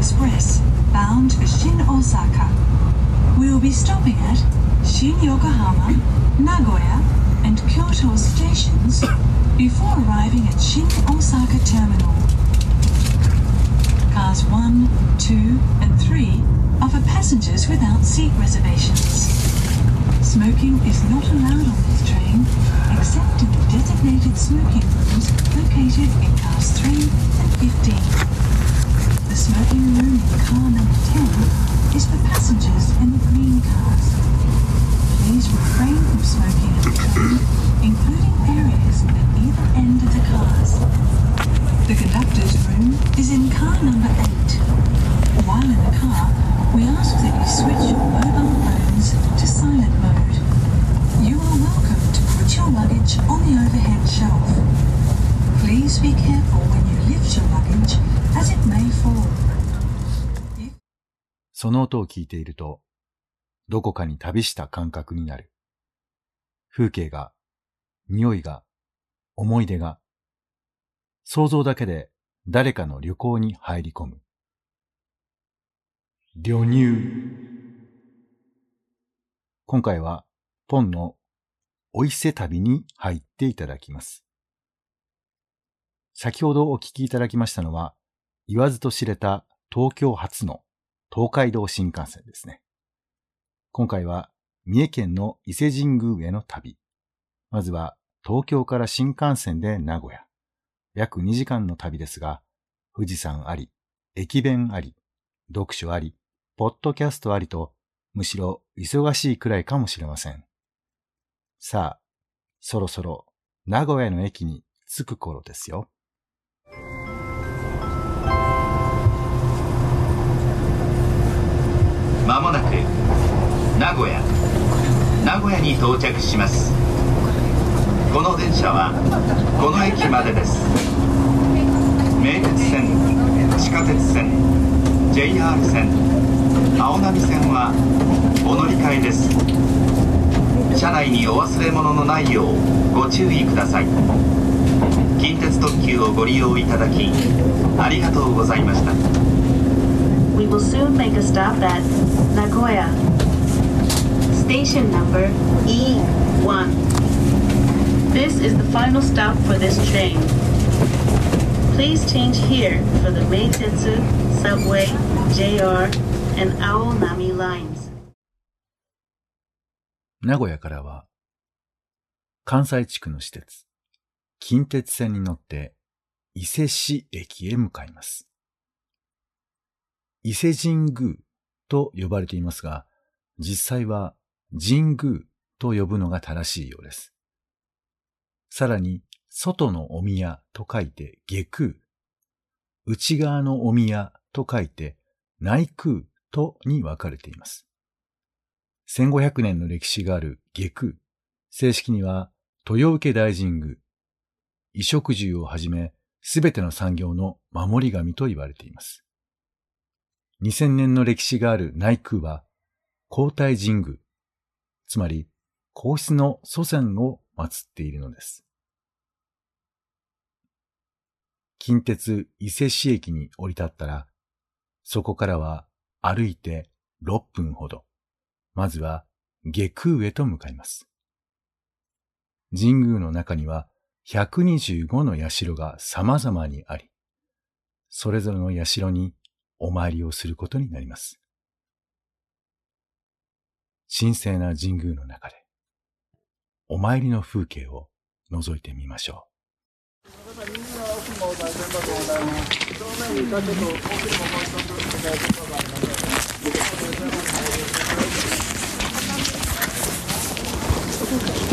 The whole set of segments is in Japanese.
Express bound for Shin Osaka. We will be stopping at Shin Yokohama, Nagoya, and Kyoto stations before arriving at Shin Osaka Terminal. Cars 1, 2, and 3 are for passengers without seat reservations. Smoking is not allowed on this train except in the designated smoking rooms located in cars 3 and 15. Smoking room car number 10 is for passengers in the green cars. Please refrain from smoking including areas at either end of the cars. The conductor's room is in car number 8. While in the car, we ask that you switch your mobile phones to silent mode. You are welcome to put your luggage on the overhead shelf. Please be careful when you lift your luggage その音を聞いていると、どこかに旅した感覚になる。風景が、匂いが、思い出が、想像だけで誰かの旅行に入り込む。旅入。今回は、ポンのお伊勢旅に入っていただきます。先ほどお聞きいただきましたのは、言わずと知れた東京発の東海道新幹線ですね。今回は三重県の伊勢神宮への旅。まずは東京から新幹線で名古屋。約2時間の旅ですが、富士山あり、駅弁あり、読書あり、ポッドキャストありと、むしろ忙しいくらいかもしれません。さあ、そろそろ名古屋の駅に着く頃ですよ。に到着します。この電車はこの駅までです。名鉄線地下鉄線 JR 線青波線はお乗り換えです。車内にお忘れ物のないようご注意ください。近鉄特急をご利用いただきありがとうございました。We will soon make a stop at Nagoya. Station number E1. This is the final stop for this train. Please change here for the Meitetsu, Subway, JR, and Aonami lines. 名古屋からは、関西地区の施設、近鉄線に乗って伊勢市駅へ向かいます。伊勢神宮と呼ばれていますが、実際は神宮と呼ぶのが正しいようです。さらに、外のお宮と書いて下空、内側のお宮と書いて内空とに分かれています。1500年の歴史がある下空、正式には豊受大神宮、衣食住をはじめすべての産業の守り神と言われています。2000年の歴史がある内宮は、皇太神宮、つまり皇室の祖先を祀っているのです。近鉄伊勢市駅に降り立ったら、そこからは歩いて6分ほど、まずは下空へと向かいます。神宮の中には125の社が様々にあり、それぞれの社にお参りをすることになります。神聖な神宮の中で、お参りの風景を覗いてみましょう。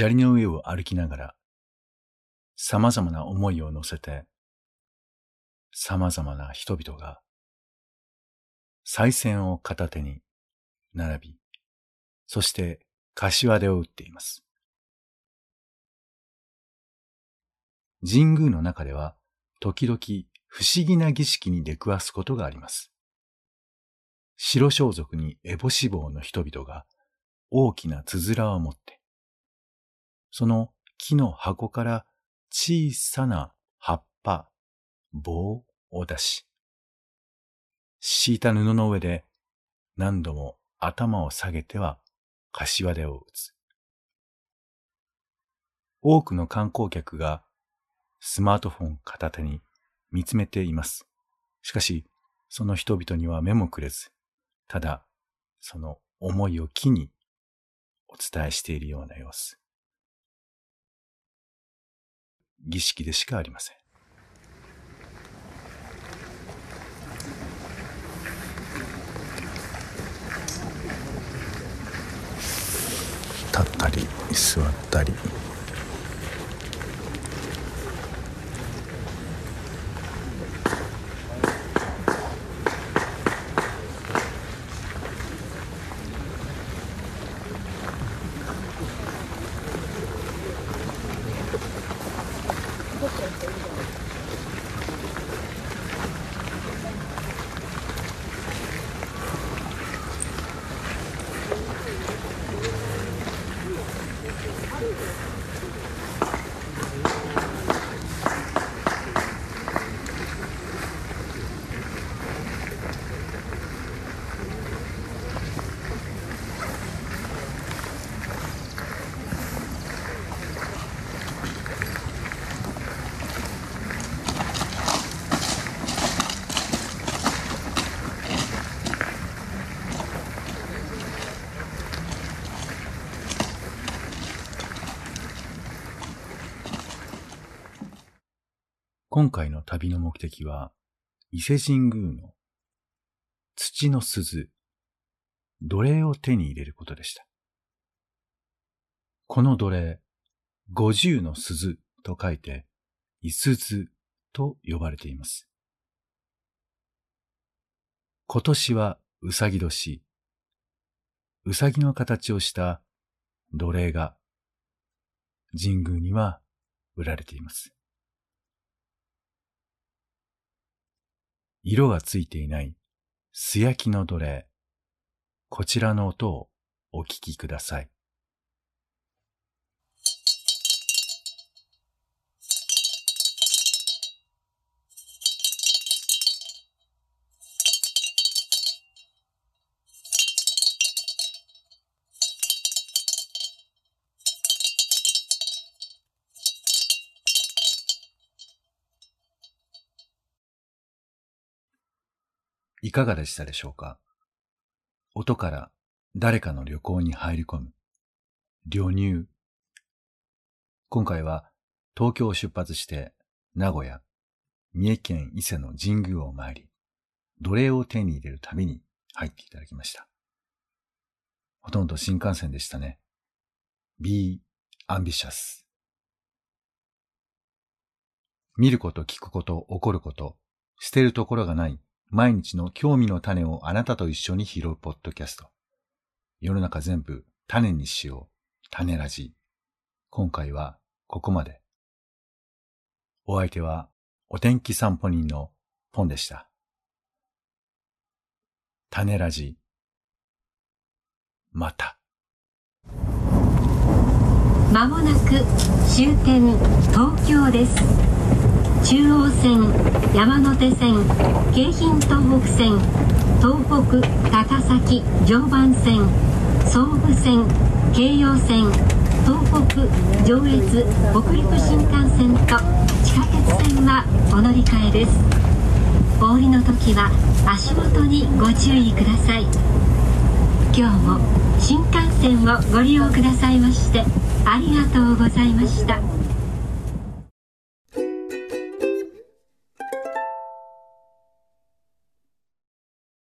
砂利の上を歩きながら、様々な思いを乗せて、様々な人々が、再銭を片手に並び、そして柏手を打っています。神宮の中では、時々不思議な儀式に出くわすことがあります。白装束に烏帽子帽の人々が大きなつづらを持って、その木の箱から小さな葉っぱ、棒を出し、敷いた布の上で何度も頭を下げては柏手を打つ。多くの観光客がスマートフォン片手に見つめています。しかし、その人々には目もくれず、ただ、その思いを機にお伝えしているような様子。儀式でしかありません。立ったり座ったり今回の旅の目的は、伊勢神宮の土の鈴、奴隷を手に入れることでした。この奴隷、五十の鈴と書いて、いすずと呼ばれています。今年はうさぎ年、うさぎの形をした奴隷が神宮には売られています。色がついていない素焼きの奴隷。こちらの音をお聞きください。いかがでしたでしょうか？音から誰かの旅行に入り込む。旅入。今回は東京を出発して名古屋、三重県伊勢の神宮を参り、奴隷を手に入れる旅に入っていただきました。ほとんど新幹線でしたね。be ambitious。見ること、聞くこと、起こること、捨てるところがない毎日の興味の種をあなたと一緒に拾うポッドキャスト。世の中全部種にしよう。種ラジ。今回はここまで。お相手はお天気散歩人のポンでした。種ラジ。また。まもなく終点東京です。中央線山手線京浜東北線東北高崎常磐線総武線京葉線東北上越北陸新幹線と地下鉄線はお乗り換えですお降りの時は足元にご注意ください今日も新幹線をご利用くださいましてありがとうございました。